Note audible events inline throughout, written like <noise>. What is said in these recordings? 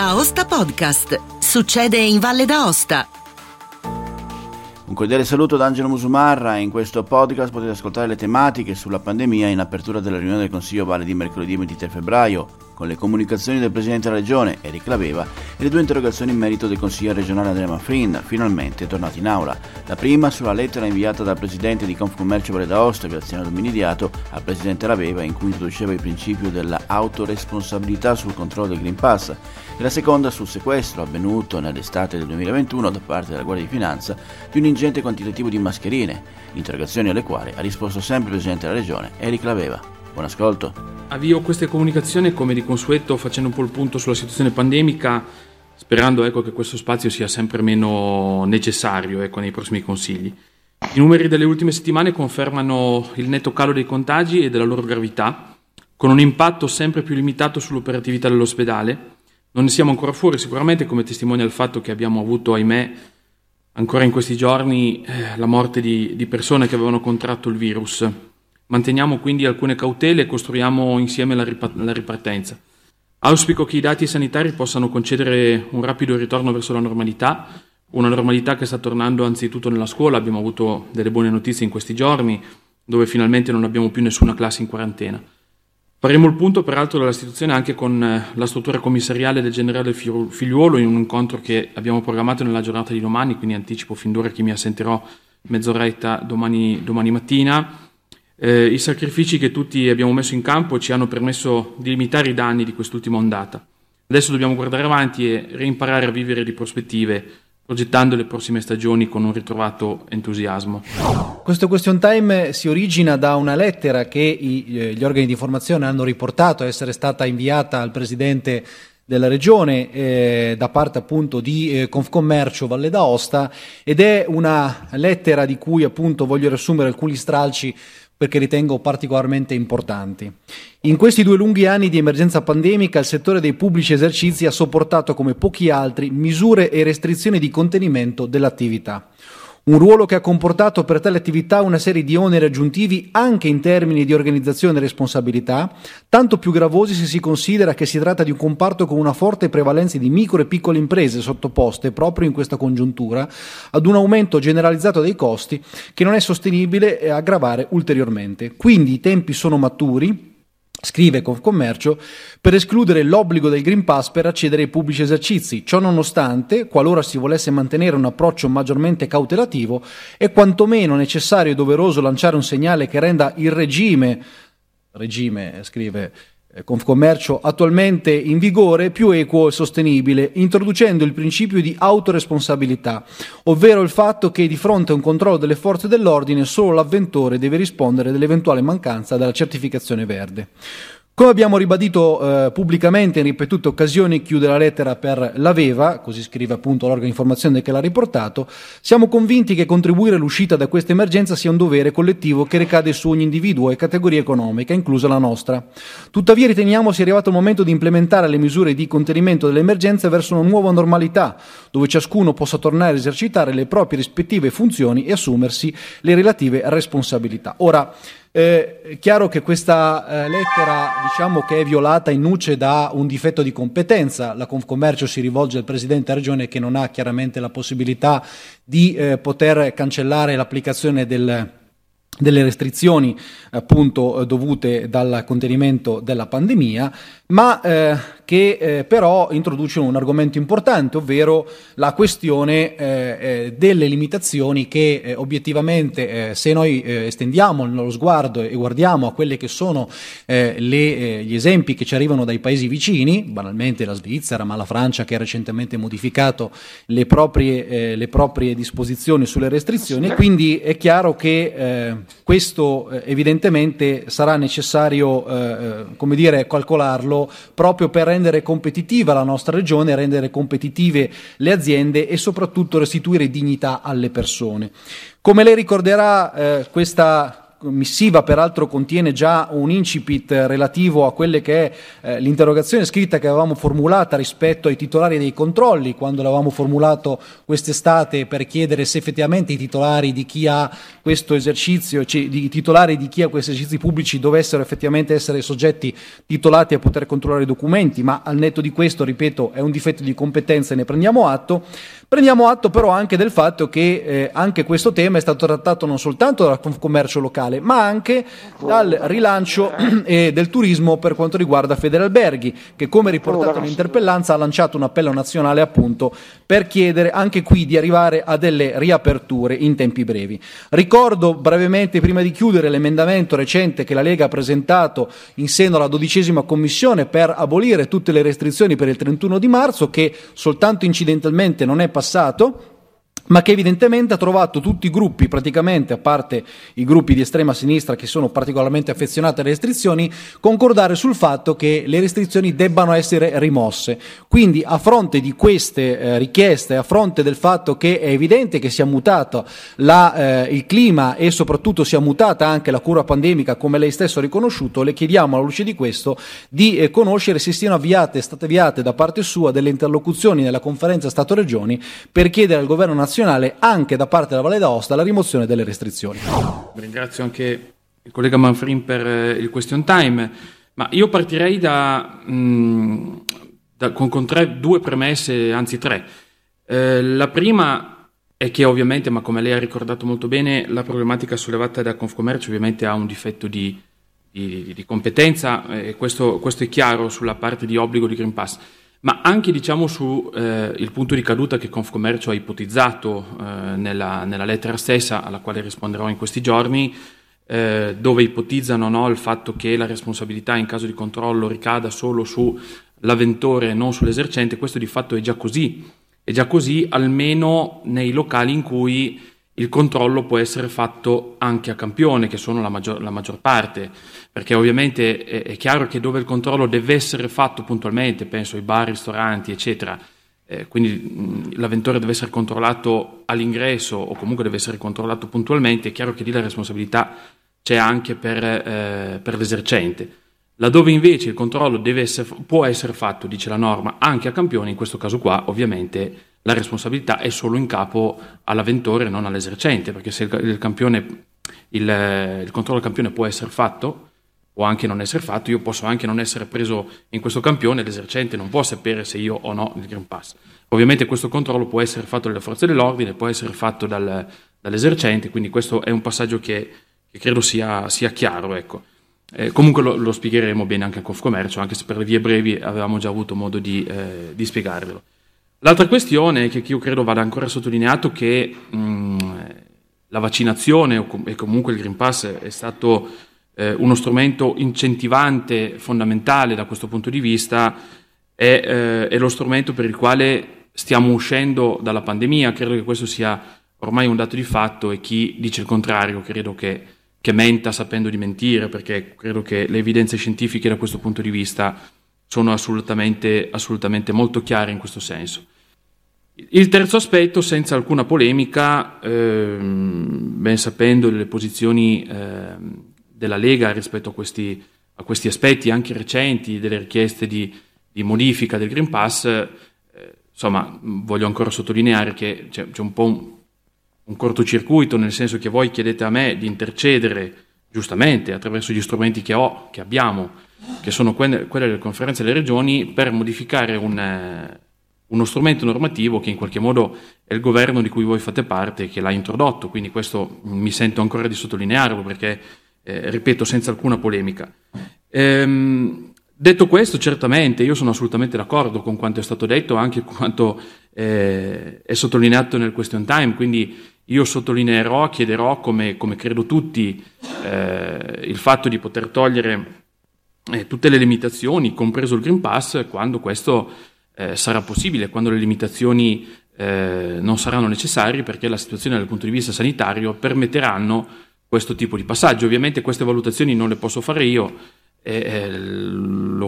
Aosta Podcast. Succede in Valle d'Aosta. Un cordiale saluto da Angelo Musumarra. In questo podcast potete ascoltare le tematiche sulla pandemia in apertura della riunione del Consiglio Valle di mercoledì 23 febbraio con le comunicazioni del Presidente della Regione, Eric Laveva, e le due interrogazioni in merito del consigliere regionale Andrea Manfrin, finalmente tornati in aula. La prima sulla lettera inviata dal Presidente di Confcommercio Valle d'Aosta, Graziano Dominidiato, al Presidente Laveva, in cui introduceva il principio della autoresponsabilità sul controllo del Green Pass, e la seconda sul sequestro avvenuto nell'estate del 2021 da parte della Guardia di Finanza di un ingente quantitativo di mascherine, interrogazioni alle quali ha risposto sempre il Presidente della Regione, Eric Laveva. Buon ascolto. Avvio queste comunicazioni come di consueto facendo un po' il punto sulla situazione pandemica, sperando ecco, che questo spazio sia sempre meno necessario ecco, nei prossimi consigli. I numeri delle ultime settimane confermano il netto calo dei contagi e della loro gravità, con un impatto sempre più limitato sull'operatività dell'ospedale. Non ne siamo ancora fuori sicuramente, come testimonia il fatto che abbiamo avuto, ahimè, ancora in questi giorni eh, la morte di, di persone che avevano contratto il virus. Manteniamo quindi alcune cautele e costruiamo insieme la, ripart- la ripartenza. Auspico che i dati sanitari possano concedere un rapido ritorno verso la normalità, una normalità che sta tornando anzitutto nella scuola. Abbiamo avuto delle buone notizie in questi giorni, dove finalmente non abbiamo più nessuna classe in quarantena. Faremo il punto peraltro della situazione anche con eh, la struttura commissariale del generale Figliuolo in un incontro che abbiamo programmato nella giornata di domani, quindi anticipo fin d'ora che mi assenterò mezz'oretta domani, domani mattina eh, I sacrifici che tutti abbiamo messo in campo ci hanno permesso di limitare i danni di quest'ultima ondata. Adesso dobbiamo guardare avanti e reimparare a vivere di prospettive, progettando le prossime stagioni con un ritrovato entusiasmo. Questo question time si origina da una lettera che eh, gli organi di informazione hanno riportato essere stata inviata al Presidente della regione eh, da parte appunto di eh, Confcommercio Valle d'Aosta ed è una lettera di cui appunto voglio riassumere alcuni stralci perché ritengo particolarmente importanti. In questi due lunghi anni di emergenza pandemica il settore dei pubblici esercizi ha sopportato come pochi altri misure e restrizioni di contenimento dell'attività. Un ruolo che ha comportato per tale attività una serie di oneri aggiuntivi anche in termini di organizzazione e responsabilità, tanto più gravosi se si considera che si tratta di un comparto con una forte prevalenza di micro e piccole imprese sottoposte proprio in questa congiuntura ad un aumento generalizzato dei costi che non è sostenibile aggravare ulteriormente. Quindi i tempi sono maturi Scrive Confcommercio per escludere l'obbligo del Green Pass per accedere ai pubblici esercizi. Ciò nonostante, qualora si volesse mantenere un approccio maggiormente cautelativo, è quantomeno necessario e doveroso lanciare un segnale che renda il regime, regime scrive Confcommercio attualmente in vigore più equo e sostenibile, introducendo il principio di autoresponsabilità, ovvero il fatto che di fronte a un controllo delle forze dell'ordine solo l'avventore deve rispondere dell'eventuale mancanza della certificazione verde. Come abbiamo ribadito eh, pubblicamente in ripetute occasioni, chiude la lettera per l'Aveva, così scrive appunto l'organo di informazione che l'ha riportato, siamo convinti che contribuire all'uscita da questa emergenza sia un dovere collettivo che ricade su ogni individuo e categoria economica, inclusa la nostra. Tuttavia riteniamo sia arrivato il momento di implementare le misure di contenimento dell'emergenza verso una nuova normalità, dove ciascuno possa tornare a esercitare le proprie rispettive funzioni e assumersi le relative responsabilità. Ora, eh, è chiaro che questa eh, lettera diciamo che è violata in nuce da un difetto di competenza. La Confcommercio si rivolge al Presidente Regione che non ha chiaramente la possibilità di eh, poter cancellare l'applicazione del, delle restrizioni appunto dovute dal contenimento della pandemia, ma eh, che eh, però introducono un argomento importante, ovvero la questione eh, eh delle limitazioni che eh, obiettivamente, eh, se noi estendiamo lo sguardo e guardiamo a quelli che sono le, gli esempi che ci arrivano dai paesi vicini, banalmente la Svizzera, ma la Francia che ha recentemente modificato le proprie, le proprie disposizioni sulle restrizioni, quindi è chiaro che questo evidentemente sarà necessario come dire, calcolarlo proprio per rendere competitiva la nostra regione, rendere competitive le aziende e soprattutto restituire dignità alle persone. Come lei ricorderà, eh, questa missiva peraltro contiene già un incipit relativo a quelle che è eh, l'interrogazione scritta che avevamo formulata rispetto ai titolari dei controlli quando l'avevamo formulato quest'estate per chiedere se effettivamente i titolari di chi ha questo esercizio, cioè i titolari di chi ha questi esercizi pubblici dovessero effettivamente essere soggetti titolati a poter controllare i documenti, ma al netto di questo, ripeto, è un difetto di competenza e ne prendiamo atto. Prendiamo atto però anche del fatto che eh, anche questo tema è stato trattato non soltanto dal commercio locale, ma anche dal rilancio eh, <clears throat> del turismo per quanto riguarda Federalberghi, che come riportato nell'interpellanza ha lanciato un appello nazionale appunto per chiedere anche qui di arrivare a delle riaperture in tempi brevi. Ricordo brevemente prima di chiudere l'emendamento recente che la Lega ha presentato in seno alla dodicesima commissione per abolire tutte le restrizioni per il 31 di marzo, che soltanto incidentalmente non è passato passato ma che evidentemente ha trovato tutti i gruppi, praticamente, a parte i gruppi di estrema sinistra che sono particolarmente affezionati alle restrizioni, concordare sul fatto che le restrizioni debbano essere rimosse. Quindi, a fronte di queste eh, richieste, a fronte del fatto che è evidente che sia mutato la, eh, il clima e soprattutto sia mutata anche la cura pandemica, come lei stesso ha riconosciuto, le chiediamo alla luce di questo di eh, conoscere se siano avviate, state avviate da parte sua delle interlocuzioni nella conferenza Stato-Regioni per chiedere al governo nazionale nazionale anche da parte della Valle d'Aosta la rimozione delle restrizioni. Ringrazio anche il collega Manfrin per eh, il question time, ma io partirei da, mh, mm, da, con, con tre, due premesse, anzi tre. Eh, la prima è che ovviamente, ma come lei ha ricordato molto bene, la problematica sollevata da Confcommercio ovviamente ha un difetto di, di, di competenza, e questo, questo, è chiaro sulla parte di obbligo di Green Pass ma anche diciamo sul eh, punto di caduta che Confcommercio ha ipotizzato eh, nella, nella, lettera stessa, alla quale risponderò in questi giorni, eh, dove ipotizzano no, il fatto che la responsabilità in caso di controllo ricada solo sull'avventore e non sull'esercente, questo di fatto è già così, è già così almeno nei locali in cui il controllo può essere fatto anche a campione, che sono la maggior, la maggior parte, perché ovviamente è, è, chiaro che dove il controllo deve essere fatto puntualmente, penso ai bar, ristoranti, eccetera, eh, quindi mh, l'avventore deve essere controllato all'ingresso o comunque deve essere controllato puntualmente, è chiaro che lì la responsabilità c'è anche per, eh, per l'esercente. Laddove invece il controllo essere, può essere fatto, dice la norma, anche a campione, in questo caso qua ovviamente la responsabilità è solo in capo all'avventore e non all'esercente, perché se il, il, campione, il, il controllo del campione può essere fatto o anche non essere fatto, io posso anche non essere preso in questo campione, l'esercente non può sapere se io o no il Green Pass. Ovviamente questo controllo può essere fatto dalle forze dell'ordine, può essere fatto dal, dall'esercente, quindi questo è un passaggio che, che credo sia, sia chiaro. Ecco. Eh, comunque lo, lo, spiegheremo bene anche a Confcommercio, anche se per le vie brevi avevamo già avuto modo di, eh, di spiegarvelo. L'altra questione è che io credo vada ancora sottolineato che mh, la vaccinazione e comunque il Green Pass è stato eh, uno strumento incentivante fondamentale da questo punto di vista, è, eh, è, lo strumento per il quale stiamo uscendo dalla pandemia. Credo che questo sia ormai un dato di fatto e chi dice il contrario credo che, che menta sapendo di mentire, perché credo che le evidenze scientifiche da questo punto di vista sono assolutamente, assolutamente molto chiare in questo senso. Il terzo aspetto, senza alcuna polemica, ehm, ben sapendo le posizioni ehm, della Lega rispetto a questi, a questi, aspetti anche recenti, delle richieste di, di modifica del Green Pass, eh, insomma, voglio ancora sottolineare che c'è, c'è un po' un, un cortocircuito, nel senso che voi chiedete a me di intercedere giustamente attraverso gli strumenti che ho, che abbiamo, che sono quelle, delle conferenze delle regioni, per modificare un, eh, uno strumento normativo che in qualche modo è il governo di cui voi fate parte che l'ha introdotto, quindi questo mi sento ancora di sottolinearlo perché, eh, ripeto, senza alcuna polemica. Ehm, detto questo, certamente io sono assolutamente d'accordo con quanto è stato detto, anche con quanto eh, è sottolineato nel question time, quindi io sottolineerò, chiederò, come, come credo tutti, eh, il fatto di poter togliere eh, tutte le limitazioni, compreso il Green Pass, quando questo eh, sarà possibile, quando le limitazioni eh, non saranno necessarie, perché la situazione dal punto di vista sanitario permetteranno questo tipo di passaggio. Ovviamente queste valutazioni non le posso fare io, eh,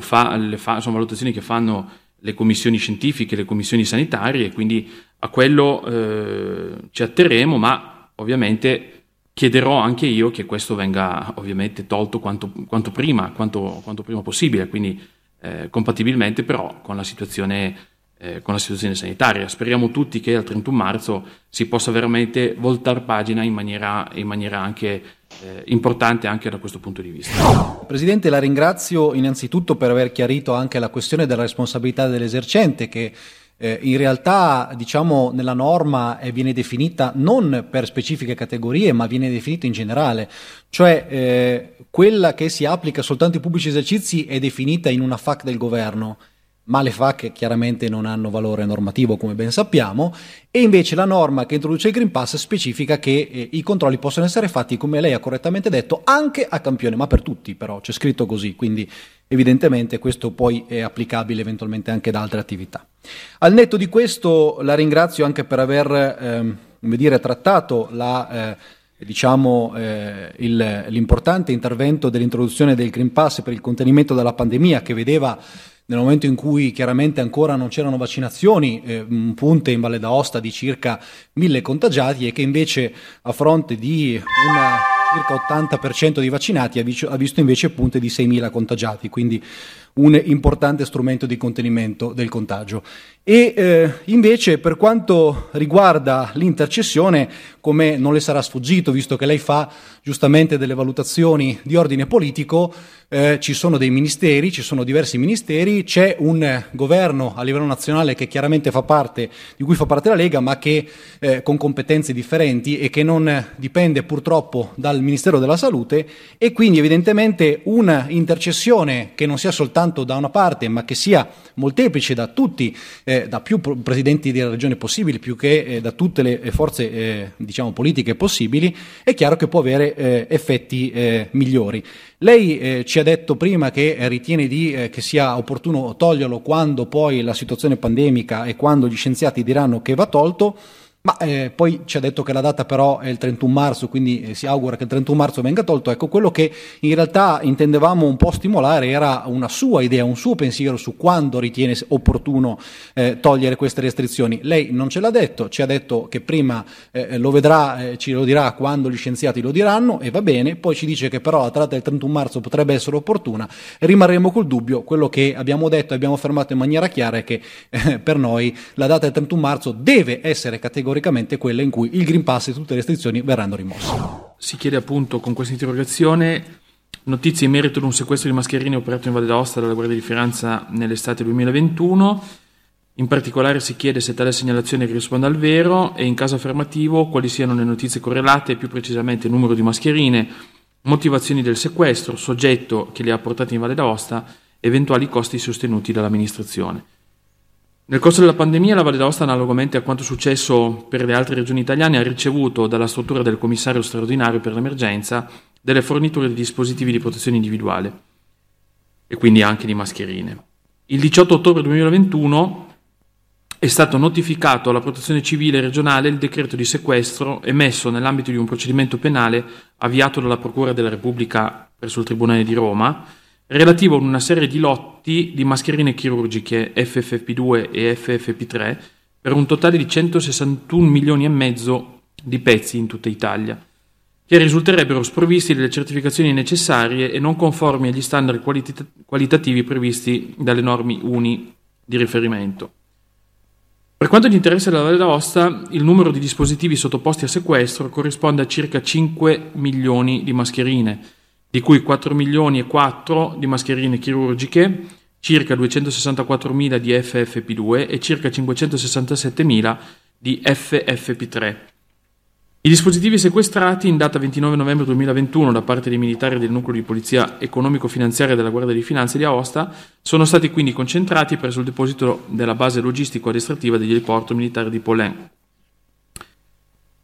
fa, fa, sono valutazioni che fanno le commissioni scientifiche, le commissioni sanitarie, quindi a quello eh, ci atterremo, ma ovviamente chiederò anche io che questo venga ovviamente tolto quanto, quanto prima, quanto, quanto, prima possibile, quindi eh, compatibilmente però con la situazione eh, con la situazione sanitaria. Speriamo tutti che al 31 marzo si possa veramente voltare pagina in maniera, in maniera anche eh, importante anche da questo punto di vista. Presidente, la ringrazio innanzitutto per aver chiarito anche la questione della responsabilità dell'esercente che eh, in realtà diciamo nella norma eh, viene definita non per specifiche categorie ma viene definita in generale, cioè eh, quella che si applica soltanto ai pubblici esercizi è definita in una FAC del governo. Ma le FAC chiaramente non hanno valore normativo come ben sappiamo. E invece la norma che introduce il Green Pass specifica che eh, i controlli possono essere fatti come lei ha correttamente detto anche a campione, ma per tutti però, c'è scritto così, quindi evidentemente questo poi è applicabile eventualmente anche ad altre attività. Al netto di questo la ringrazio anche per aver ehm, dire, trattato la eh, diciamo, eh, il, l'importante intervento dell'introduzione del Green Pass per il contenimento della pandemia che vedeva nel momento in cui chiaramente ancora non c'erano vaccinazioni, eh, un punte in Valle d'Aosta di circa mille contagiati e che invece a fronte di una circa 80% di vaccinati ha, visto invece punte di 6.000 contagiati, quindi un importante strumento di contenimento del contagio. E eh, invece per quanto riguarda l'intercessione, come non le sarà sfuggito, visto che lei fa giustamente delle valutazioni di ordine politico, eh, ci sono dei ministeri, ci sono diversi ministeri, c'è un governo a livello nazionale che chiaramente fa parte, di cui fa parte la Lega, ma che eh, con competenze differenti e che non dipende purtroppo dal Ministero della Salute e quindi evidentemente una intercessione che non sia soltanto da una parte, ma che sia molteplice da tutti, eh, da più presidenti di regione possibili, più che eh, da tutte le forze eh, diciamo, politiche possibili, è chiaro che può avere eh, effetti eh, migliori. Lei eh, ci ha detto prima che eh, ritiene di, eh, che sia opportuno toglierlo quando poi la situazione pandemica e quando gli scienziati diranno che va tolto. Ma eh, poi ci ha detto che la data però è il 31 marzo, quindi eh, si augura che il 31 marzo venga tolto. Ecco, quello che in realtà intendevamo un po' stimolare era una sua idea, un suo pensiero su quando ritiene opportuno eh, togliere queste restrizioni. Lei non ce l'ha detto, ci ha detto che prima eh, lo vedrà, eh, ci lo dirà quando gli scienziati lo diranno e va bene, poi ci dice che però la data del 31 marzo potrebbe essere opportuna. Rimarremo col dubbio, quello che abbiamo detto e abbiamo affermato in maniera chiara è che eh, per noi la data del 31 marzo deve essere categoricamente categoricamente quella in cui il Green Pass e tutte le restrizioni verranno rimosse. Si chiede appunto con questa interrogazione notizie in merito ad un sequestro di mascherine operato in Valle d'Aosta dalla Guardia di Finanza nell'estate 2021. In particolare si chiede se tale segnalazione corrisponde al vero e in caso affermativo quali siano le notizie correlate, più precisamente il numero di mascherine, motivazioni del sequestro, soggetto che le ha portate in Valle d'Aosta, eventuali costi sostenuti dall'amministrazione. Nel corso della pandemia la Valle d'Aosta, analogamente a quanto successo per le altre regioni italiane, ha ricevuto dalla struttura del commissario straordinario per l'emergenza delle forniture di dispositivi di protezione individuale e quindi anche di mascherine. Il 18 ottobre 2021 è stato notificato alla protezione civile regionale il decreto di sequestro emesso nell'ambito di un procedimento penale avviato dalla Procura della Repubblica presso il Tribunale di Roma relativo a una serie di lotti di mascherine chirurgiche FFP2 e FFP3 per un totale di 161 milioni e mezzo di pezzi in tutta Italia, che risulterebbero sprovvisti delle certificazioni necessarie e non conformi agli standard qualit- qualitativi previsti dalle norme UNI di riferimento. Per quanto gli interessa della Valle d'Aosta, il numero di dispositivi sottoposti a sequestro corrisponde a circa 5 milioni di mascherine, di cui 4 milioni e 4 di mascherine chirurgiche, circa 264.000 di FFP2 e circa 567.000 di FFP3. I dispositivi sequestrati in data 29 novembre 2021 da parte dei militari del nucleo di polizia economico-finanziaria della Guardia di Finanza di Aosta sono stati quindi concentrati presso il deposito della base logistico-addestrativa degli eliporto militari di Polin.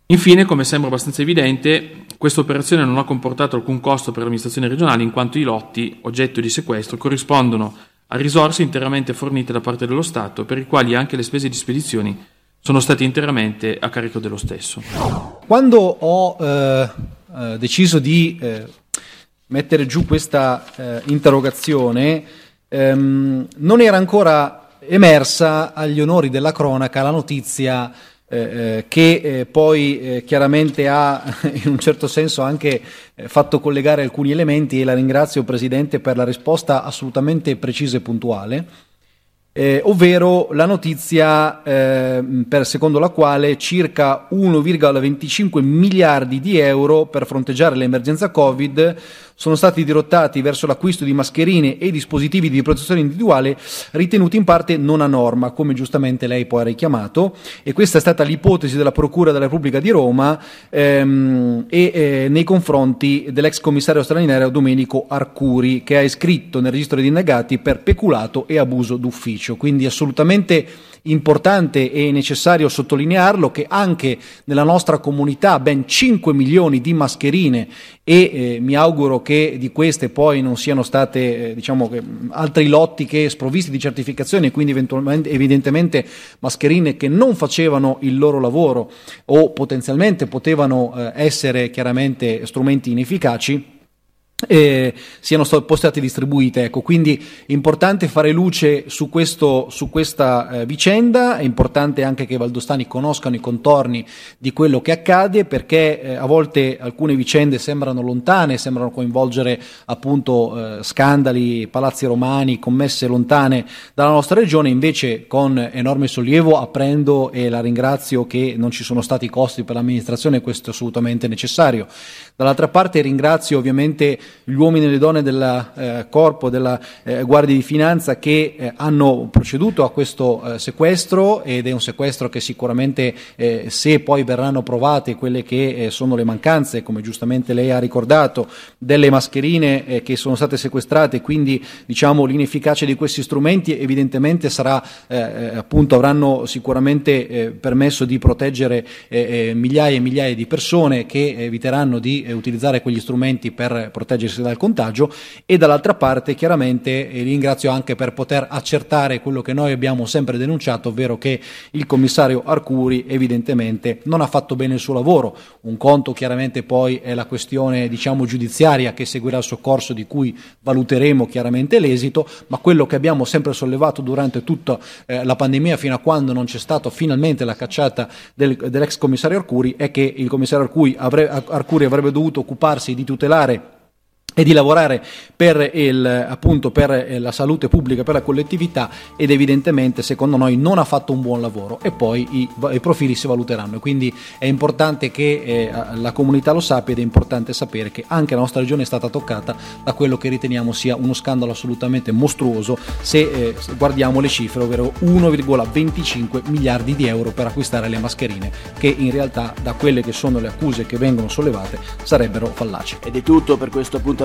Infine, come sembra abbastanza evidente, questa operazione non ha comportato alcun costo per l'amministrazione regionale in quanto i lotti, oggetto di sequestro, corrispondono a risorse interamente fornite da parte dello Stato, per i quali anche le spese di spedizioni sono state interamente a carico dello stesso. Quando ho eh, eh, deciso di eh, mettere giù questa eh, interrogazione, ehm, non era ancora emersa agli onori della cronaca la notizia eh, eh, che eh, poi eh, chiaramente ha <laughs> in un certo senso anche eh, fatto collegare alcuni elementi e la ringrazio Presidente per la risposta assolutamente precisa e puntuale. Eh, ovvero la notizia eh, per, secondo la quale circa 1,25 miliardi di euro per fronteggiare l'emergenza Covid sono stati dirottati verso l'acquisto di mascherine e dispositivi di protezione individuale ritenuti in parte non a norma, come giustamente lei poi ha richiamato, e questa è stata l'ipotesi della Procura della Repubblica di Roma ehm, e eh, nei confronti dell'ex commissario straordinario Domenico Arcuri, che ha iscritto nel registro degli indagati per peculato e abuso d'ufficio. Quindi assolutamente importante e necessario sottolinearlo che anche nella nostra comunità ben 5 milioni di mascherine e eh, mi auguro che di queste poi non siano state eh, diciamo, altri lotti che sprovvisti di certificazione e quindi evidentemente mascherine che non facevano il loro lavoro o potenzialmente potevano eh, essere chiaramente strumenti inefficaci eh, siano poi state distribuite. Ecco, quindi è importante fare luce su, questo, su questa eh, vicenda, è importante anche che i valdostani conoscano i contorni di quello che accade perché eh, a volte alcune vicende sembrano lontane, sembrano coinvolgere appunto eh, scandali, palazzi romani, commesse lontane dalla nostra regione, invece con enorme sollievo apprendo e la ringrazio che non ci sono stati costi per l'amministrazione, questo è assolutamente necessario. Dall'altra parte ringrazio ovviamente gli uomini e le donne del eh, corpo della eh, Guardia di Finanza che eh, hanno proceduto a questo eh, sequestro ed è un sequestro che sicuramente eh, se poi verranno provate quelle che sono le mancanze, come giustamente lei ha ricordato, delle mascherine che sono state sequestrate, quindi diciamo l'inefficacia di questi strumenti evidentemente sarà appunto avranno sicuramente permesso di proteggere migliaia e migliaia di persone che eviteranno di utilizzare quegli strumenti per proteggere proteggersi dal contagio e dall'altra parte chiaramente eh, ringrazio anche per poter accertare quello che noi abbiamo sempre denunciato, ovvero che il commissario Arcuri evidentemente non ha fatto bene il suo lavoro. Un conto chiaramente poi è la questione diciamo giudiziaria che seguirà il soccorso di cui valuteremo chiaramente l'esito, ma quello che abbiamo sempre sollevato durante tutta eh, la pandemia fino a quando non c'è stata finalmente la cacciata del, dell'ex commissario Arcuri è che il commissario Arcuri, avre, Arcuri avrebbe dovuto occuparsi di tutelare e di lavorare per, il, appunto, per eh, la salute pubblica, per la collettività ed evidentemente secondo noi non ha fatto un buon lavoro e poi i, i profili si valuteranno. Quindi è importante che eh, la comunità lo sappia ed è importante sapere che anche la nostra regione è stata toccata da quello che riteniamo sia uno scandalo assolutamente mostruoso se, eh, guardiamo le cifre, ovvero 1,25 miliardi di euro per acquistare le mascherine, che in realtà da quelle che sono le accuse che vengono sollevate sarebbero fallaci. Ed è tutto per questo appuntamento